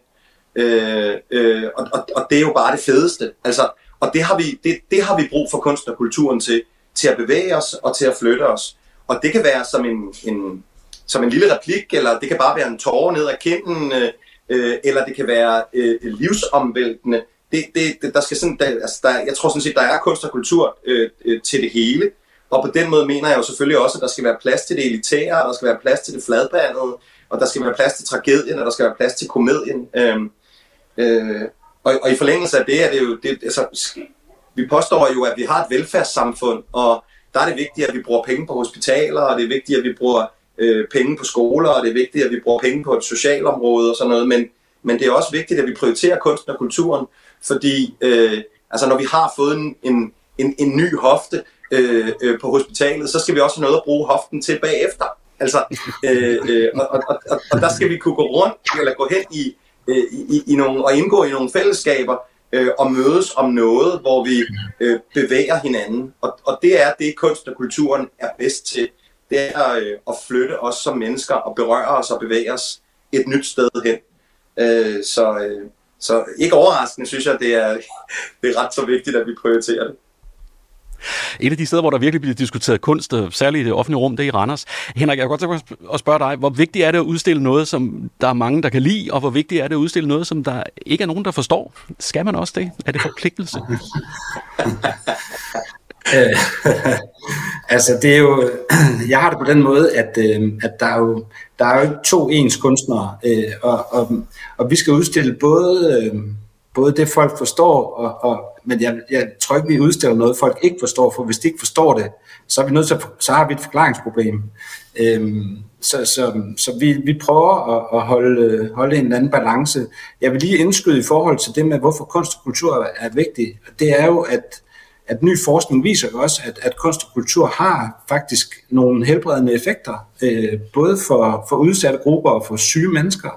Øh, øh, og, og, og det er jo bare det fedeste. Altså, og det har, vi, det, det har vi brug for kunst og kulturen til, til at bevæge os og til at flytte os. Og det kan være som en, en, som en lille replik, eller det kan bare være en tårer ned ad kinden, øh, øh, eller det kan være øh, livsomvæltende. Det, det, der skal sådan, der, altså der, jeg tror sådan set, der er kunst og kultur øh, øh, til det hele. Og på den måde mener jeg jo selvfølgelig også, at der skal være plads til det elitære, og der skal være plads til det fladbandede, og der skal være plads til tragedien, og der skal være plads til komedien. Øhm, øh, og, og i forlængelse af det er det jo, det, altså, vi påstår jo, at vi har et velfærdssamfund, og der er det vigtigt, at vi bruger penge på hospitaler, og det er vigtigt, at vi bruger øh, penge på skoler, og det er vigtigt, at vi bruger penge på et socialområde og sådan noget, men, men det er også vigtigt, at vi prioriterer kunsten og kulturen, fordi øh, altså, når vi har fået en, en, en, en ny hofte, øh, øh, på hospitalet, så skal vi også have noget at bruge hoften til bagefter. Altså, øh, øh, og, og, og, og der skal vi kunne gå rundt, eller gå hen i, øh, i, i nogle, og indgå i nogle fællesskaber, øh, og mødes om noget, hvor vi øh, bevæger hinanden. Og, og det er det, kunst og kulturen er bedst til. Det er øh, at flytte os som mennesker og berøre os og bevæge os et nyt sted hen. Øh, så, øh, så ikke overraskende synes jeg, det er, det er ret så vigtigt, at vi prioriterer det. Et af de steder, hvor der virkelig bliver diskuteret kunst, særligt i det offentlige rum, det er i Randers. Henrik, jeg kan godt tænke at spørge dig, hvor vigtigt er det at udstille noget, som der er mange, der kan lide, og hvor vigtigt er det at udstille noget, som der ikke er nogen, der forstår? Skal man også det? Er det forpligtelse? Øh, altså det er jo, jeg har det på den måde, at, øh, at der, er jo, der er jo ikke to ens kunstnere, øh, og, og, og vi skal udstille både, øh, både det folk forstår, og, og, men jeg, jeg tror ikke, vi udstiller noget, folk ikke forstår, for hvis de ikke forstår det, så, er vi nødt til at, så har vi et forklaringsproblem. Øh, så så, så vi, vi prøver at, at holde, holde en anden balance. Jeg vil lige indskyde i forhold til det med, hvorfor kunst og kultur er vigtigt. Det er jo, at at ny forskning viser jo også, at, at kunst og kultur har faktisk nogle helbredende effekter, øh, både for, for udsatte grupper og for syge mennesker.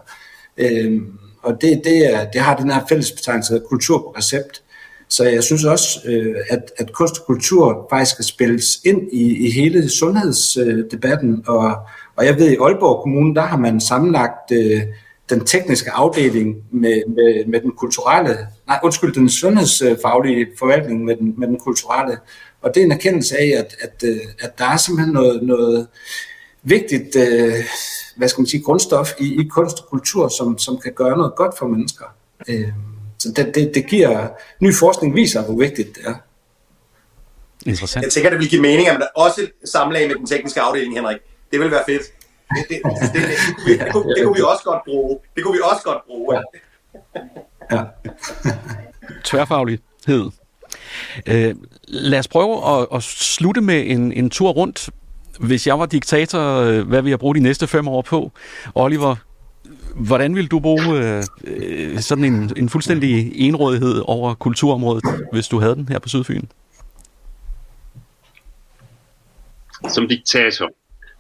Øh, og det, det, er, det har den her fællesbetegnelse af kultur på recept. Så jeg synes også, øh, at, at kunst og kultur faktisk skal spilles ind i, i hele sundhedsdebatten. Og, og jeg ved, i Aalborg Kommune, der har man sammenlagt øh, den tekniske afdeling med, med, med den kulturelle, nej undskyld, den sundhedsfaglige forvaltning med den, med den kulturelle. Og det er en erkendelse af, at, at, øh, at der er simpelthen noget, noget vigtigt, øh, hvad skal man sige, grundstof i, i kunst og kultur, som, som kan gøre noget godt for mennesker. Øh, så det, det, det giver, ny forskning viser, hvor vigtigt det er. Interessant. Jeg tænker, det vil give mening, at man også sammenlægge med den tekniske afdeling, Henrik. Det vil være fedt. Det, det, det, det, det, det, kunne, det kunne vi også godt bruge. Det kunne vi også godt bruge. Ja. Tværfaglighed. Øh, lad os prøve at, at slutte med en, en tur rundt. Hvis jeg var diktator, øh, hvad vil jeg bruge de næste fem år på? Oliver, hvordan vil du bruge øh, sådan en, en fuldstændig enrådighed over kulturområdet, hvis du havde den her på Sydfyn? Som diktator?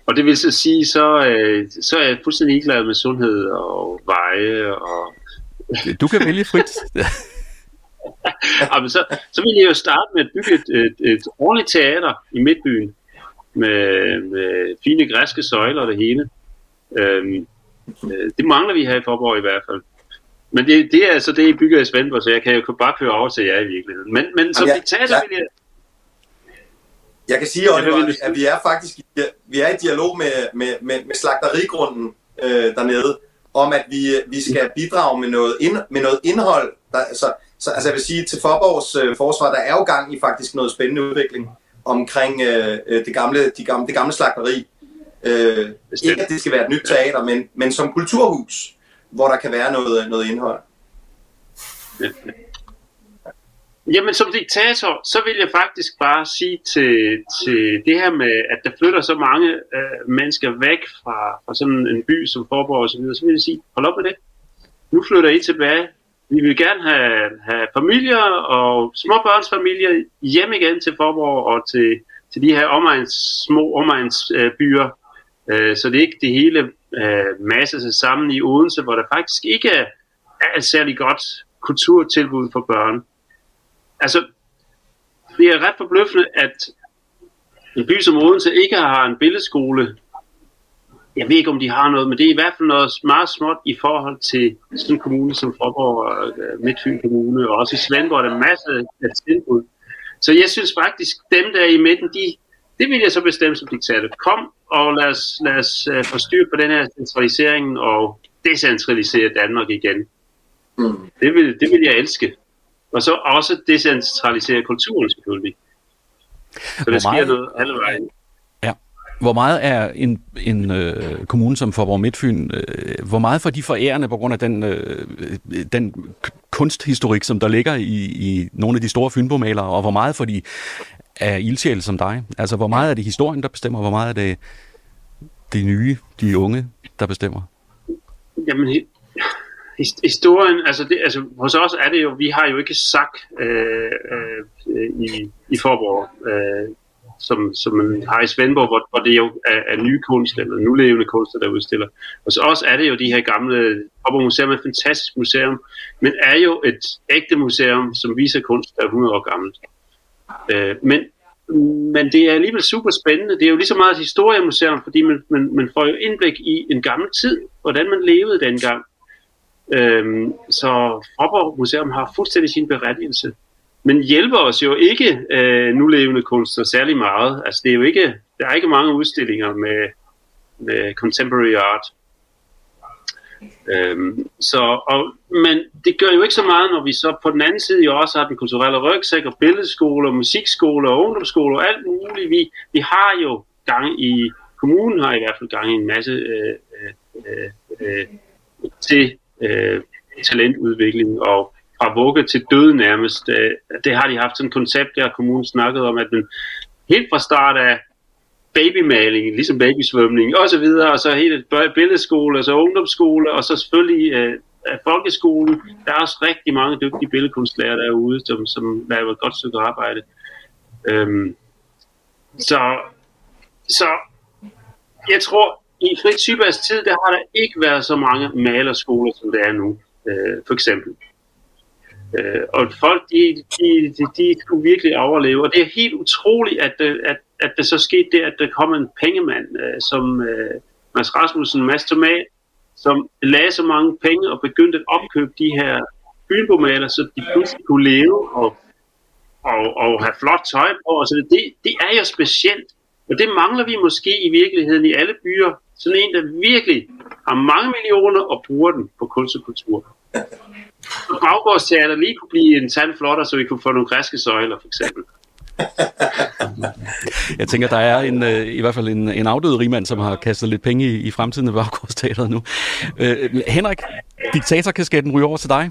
Og det vil så sige, så, øh, så er jeg fuldstændig ligeglad med sundhed og veje. Og... Du kan vælge frit. Jamen, så, så vil jeg jo starte med at bygge et, et, et ordentligt teater i Midtbyen med, med fine græske søjler og det hele. Øhm, øh, det mangler vi her i Forborg i hvert fald. Men det, det er altså det, I bygger i Svendborg, så jeg kan jo bare køre over til jer i virkeligheden. Men, men som Jamen, diktator ja. vil jeg, Jeg kan sige, Oliver, at vi er faktisk vi er i dialog med, med, med, med slagterigrunden øh, dernede, om at vi, vi skal bidrage med noget, ind, med noget indhold. Der, så, så altså jeg vil sige, til Forborgs øh, forsvar, der er jo gang i faktisk noget spændende udvikling omkring øh, det, gamle, de gamle, det gamle slagteri. Øh, ikke at det skal være et nyt teater, men, men som kulturhus, hvor der kan være noget, noget indhold. Jamen som diktator, så vil jeg faktisk bare sige til, til det her med, at der flytter så mange øh, mennesker væk fra, fra sådan en by som Forborg og så videre, så vil jeg sige, hold op med det. Nu flytter I tilbage. Vi vil gerne have, have familier og småbørnsfamilier hjem igen til Forborg og til, til de her omegns, små omegnsbyer. Øh, øh, så det er ikke det hele øh, masse sig sammen i Odense, hvor der faktisk ikke er, er et særlig godt kulturtilbud for børn altså, det er ret forbløffende, at en by som Odense ikke har en billedskole. Jeg ved ikke, om de har noget, men det er i hvert fald noget meget småt i forhold til sådan en kommune som Forborg og uh, Midtfyn Kommune, og også i Svendborg er der masser af tilbud. Så jeg synes faktisk, dem der er i midten, de, det vil jeg så bestemme som diktator. Kom og lad os, lad os uh, få styr på den her centralisering og decentralisere Danmark igen. Mm. Det, vil, det vil jeg elske. Og så også decentralisere kulturen selvfølgelig. Så der sker noget alle vejen. Ja. Hvor meget er en, en øh, kommune som Forborg Midtfyn, øh, hvor meget for de forærende på grund af den, øh, den kunsthistorik, som der ligger i, i nogle af de store fynbomalere, og hvor meget for de er ildsjæle som dig? Altså, hvor meget er det historien, der bestemmer, hvor meget er det de nye, de unge, der bestemmer? Jamen, historien, altså, det, altså hos os er det jo, vi har jo ikke sagt øh, øh, i, i Forborg. Øh, som, som man har i Svendborg, hvor, hvor det jo er, er nye kunst, eller nulevende kunst, der udstiller. Og så også er det jo de her gamle Forborg Museum er et fantastisk museum, men er jo et ægte museum, som viser kunst, der er 100 år gammelt. Øh, men, men det er alligevel super spændende. Det er jo lige så meget et historiemuseum, fordi man, man, man får jo indblik i en gammel tid, hvordan man levede dengang. Øhm, så Faaborg Museum har fuldstændig sin berettigelse men hjælper os jo ikke øh, nulevende kunstner særlig meget. Altså det er jo ikke, der er ikke mange udstillinger med, med contemporary art. Øhm, så, og, men det gør jo ikke så meget, når vi så på den anden side jo også har den kulturelle rygsæk og billedskoler, musikskoler og ungdomsskoler og alt muligt. Vi, vi har jo gang i, kommunen har i hvert fald gang i en masse øh, øh, øh, til øh, talentudvikling og fra vugge til død nærmest. Øh, det har de haft sådan et koncept, der kommunen snakket om, at den helt fra start af babymaling, ligesom babysvømning og så videre, og så hele billedskole, og så ungdomsskole, og så selvfølgelig øh, folkeskolen. Der er også rigtig mange dygtige billedkunstlærer derude, som, som laver et godt stykke arbejde. Øhm, så, så jeg tror, i Fritz Sybers tid, der har der ikke været så mange malerskoler, som der er nu, øh, for eksempel. Øh, og folk, de, de, de, de skulle virkelig overleve. Og det er helt utroligt, at, øh, at, at det så skete det, at der kom en pengemand, øh, som øh, Mads Rasmussen, Mads Tomat, som lagde så mange penge og begyndte at opkøbe de her fynbomaler, så de pludselig kunne leve og, og, og have flot tøj på. Og så det, det er jo specielt. Og det mangler vi måske i virkeligheden i alle byer. Sådan en, der virkelig har mange millioner og bruger den på kunst og kultur. Baggårdsteater lige kunne blive en tand flotter, så vi kunne få nogle græske søjler, for eksempel. Jeg tænker, der er en, øh, i hvert fald en, en afdød rigmand, som har kastet lidt penge i, i fremtiden af Baggårdsteateret nu. Øh, Henrik, diktatorkasketten ryger over til dig.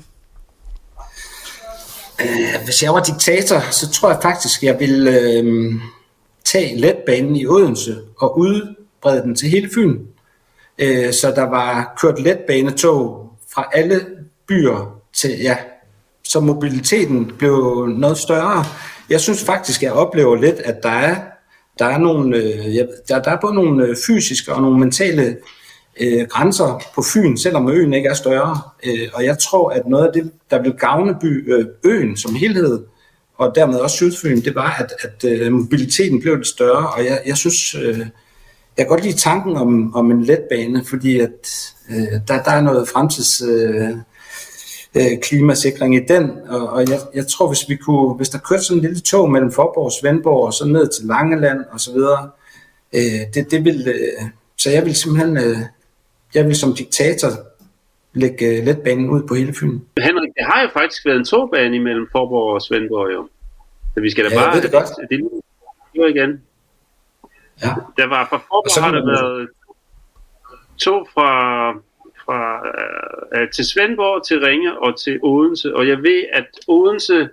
Øh, hvis jeg var diktator, så tror jeg faktisk, jeg ville øh, tage letbanen i Odense og udbrede den til hele Fyn. Øh, så der var kørt letbanetog fra alle byer til, ja, så mobiliteten blev noget større. Jeg synes faktisk, jeg oplever lidt, at der er, der er, nogle, øh, der, der er både nogle øh, fysiske og nogle mentale øh, grænser på Fyn, selvom øen ikke er større. Øh, og jeg tror, at noget af det, der vil gavne by, øh, øen som helhed, og dermed også Sydfyn, det var, at, at øh, mobiliteten blev lidt større. Og jeg, jeg synes, øh, jeg kan godt lide tanken om, om en letbane, fordi at, øh, der, der er noget fremtids... Øh, øh, klimasikring i den, og, og jeg, jeg tror, hvis vi kunne, hvis der kørte sådan en lille tog mellem Forborg og Svendborg, og så ned til Langeland og så videre, øh, det, det vil, øh, så jeg vil simpelthen, øh, jeg vil som diktator lægge øh, letbanen ud på hele Fyn. Henrik, det har jo faktisk været en togbane imellem Forborg og Svendborg jo. Så vi skal da ja, bare... Jeg ved det godt. Det, det igen. Ja. Der var fra Forborg har der været to fra fra, øh, til Svendborg, til Ringe og til Odense. Og jeg ved, at Odense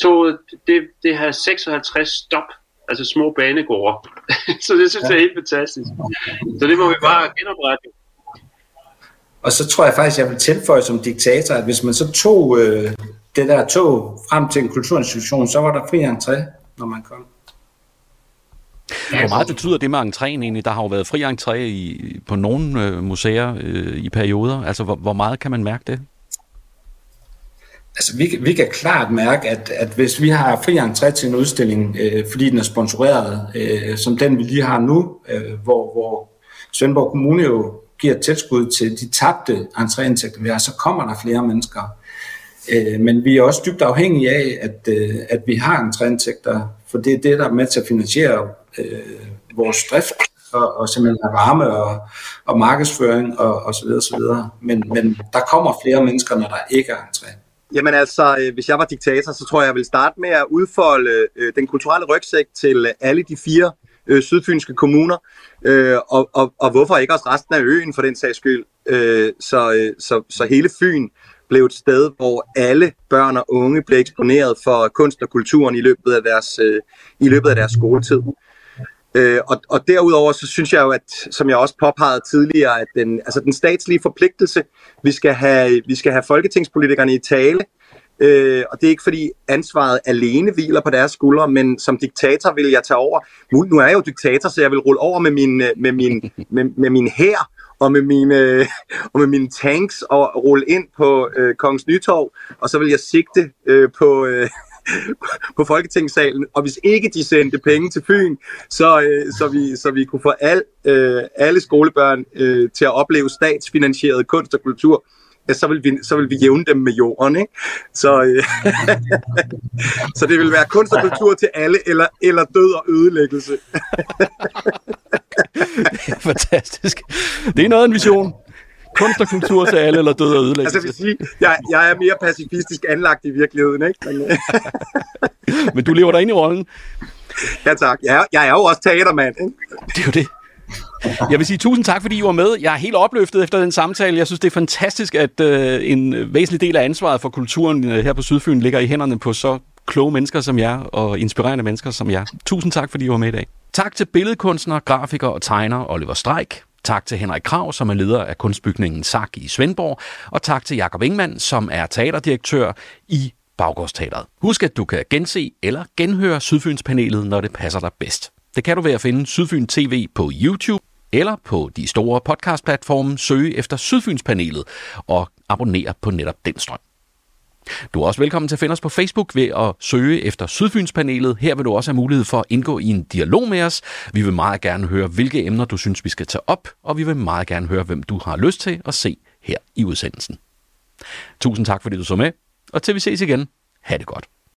toget, det, det har 56 stop, altså små banegårde. så det synes jeg er helt fantastisk. Så det må vi bare genoprette. Og så tror jeg faktisk, jeg vil tilføje som diktator, at hvis man så tog øh, det der tog frem til en kulturinstitution, så var der fri entré, når man kom. Hvor meget betyder det med entréen egentlig? Der har jo været fri entré i, på nogle øh, museer øh, i perioder. Altså, hvor, hvor meget kan man mærke det? Altså, vi, vi kan klart mærke, at, at hvis vi har fri entré til en udstilling, øh, fordi den er sponsoreret, øh, som den vi lige har nu, øh, hvor, hvor Svendborg Kommune jo giver et tilskud til de tabte entréindtægter, vi har, så kommer der flere mennesker. Øh, men vi er også dybt afhængige af, at, øh, at vi har entréindtægter, for det er det, der er med til at finansiere øh, vores drift og, og simpelthen have varme og, og markedsføring og, og så videre, så videre. Men, men der kommer flere mennesker, når der ikke er entré. Jamen altså, øh, hvis jeg var diktator, så tror jeg, jeg ville starte med at udfolde øh, den kulturelle rygsæk til alle de fire øh, sydfynske kommuner, øh, og, og, og hvorfor ikke også resten af øen for den sags skyld. Øh, så, øh, så, så hele Fyn blev et sted, hvor alle børn og unge blev eksponeret for kunst og kulturen i løbet af deres, øh, i løbet af deres skoletid. Øh, og, og derudover så synes jeg jo, at som jeg også påpegede tidligere, at den, altså den statslige forpligtelse, vi skal have, vi skal have folketingspolitikerne i tale, øh, og det er ikke fordi ansvaret alene hviler på deres skuldre, men som diktator vil jeg tage over. Nu, nu er jeg jo diktator, så jeg vil rulle over med min, med min, med, med min hær og med mine, og med mine tanks og rulle ind på øh, Kongens Nytorv, og så vil jeg sigte øh, på... Øh, på Folketingssalen, og hvis ikke de sendte penge til Fyn, så, øh, så, vi, så vi kunne få al, øh, alle skolebørn øh, til at opleve statsfinansieret kunst og kultur, så vil vi, så vil vi jævne dem med jorden. Ikke? Så, øh, så det vil være kunst og kultur til alle, eller, eller død og ødelæggelse. Fantastisk. Det er noget af en vision. Kunst og kultur til alle, eller død og ødelæggelse. Altså, vil sige, jeg, jeg er mere pacifistisk anlagt i virkeligheden, ikke? Men, øh. Men du lever dig ind i rollen. Ja tak. Jeg er, jeg er jo også teatermand. Ikke? Det er jo det. Jeg vil sige tusind tak, fordi I var med. Jeg er helt opløftet efter den samtale. Jeg synes, det er fantastisk, at øh, en væsentlig del af ansvaret for kulturen øh, her på Sydfyn ligger i hænderne på så kloge mennesker som jer, og inspirerende mennesker som jer. Tusind tak, fordi I var med i dag. Tak til billedkunstner, grafiker og tegner Oliver Streik. Tak til Henrik Krav, som er leder af kunstbygningen SAK i Svendborg. Og tak til Jakob Ingman, som er teaterdirektør i Baggårdsteateret. Husk, at du kan gense eller genhøre Sydfynspanelet, når det passer dig bedst. Det kan du ved at finde Sydfyn TV på YouTube eller på de store podcastplatforme søge efter Sydfynspanelet og abonnere på netop den strøm. Du er også velkommen til at finde os på Facebook ved at søge efter Sydfynspanelet. Her vil du også have mulighed for at indgå i en dialog med os. Vi vil meget gerne høre, hvilke emner du synes, vi skal tage op, og vi vil meget gerne høre, hvem du har lyst til at se her i udsendelsen. Tusind tak, fordi du så med, og til vi ses igen. Ha' det godt.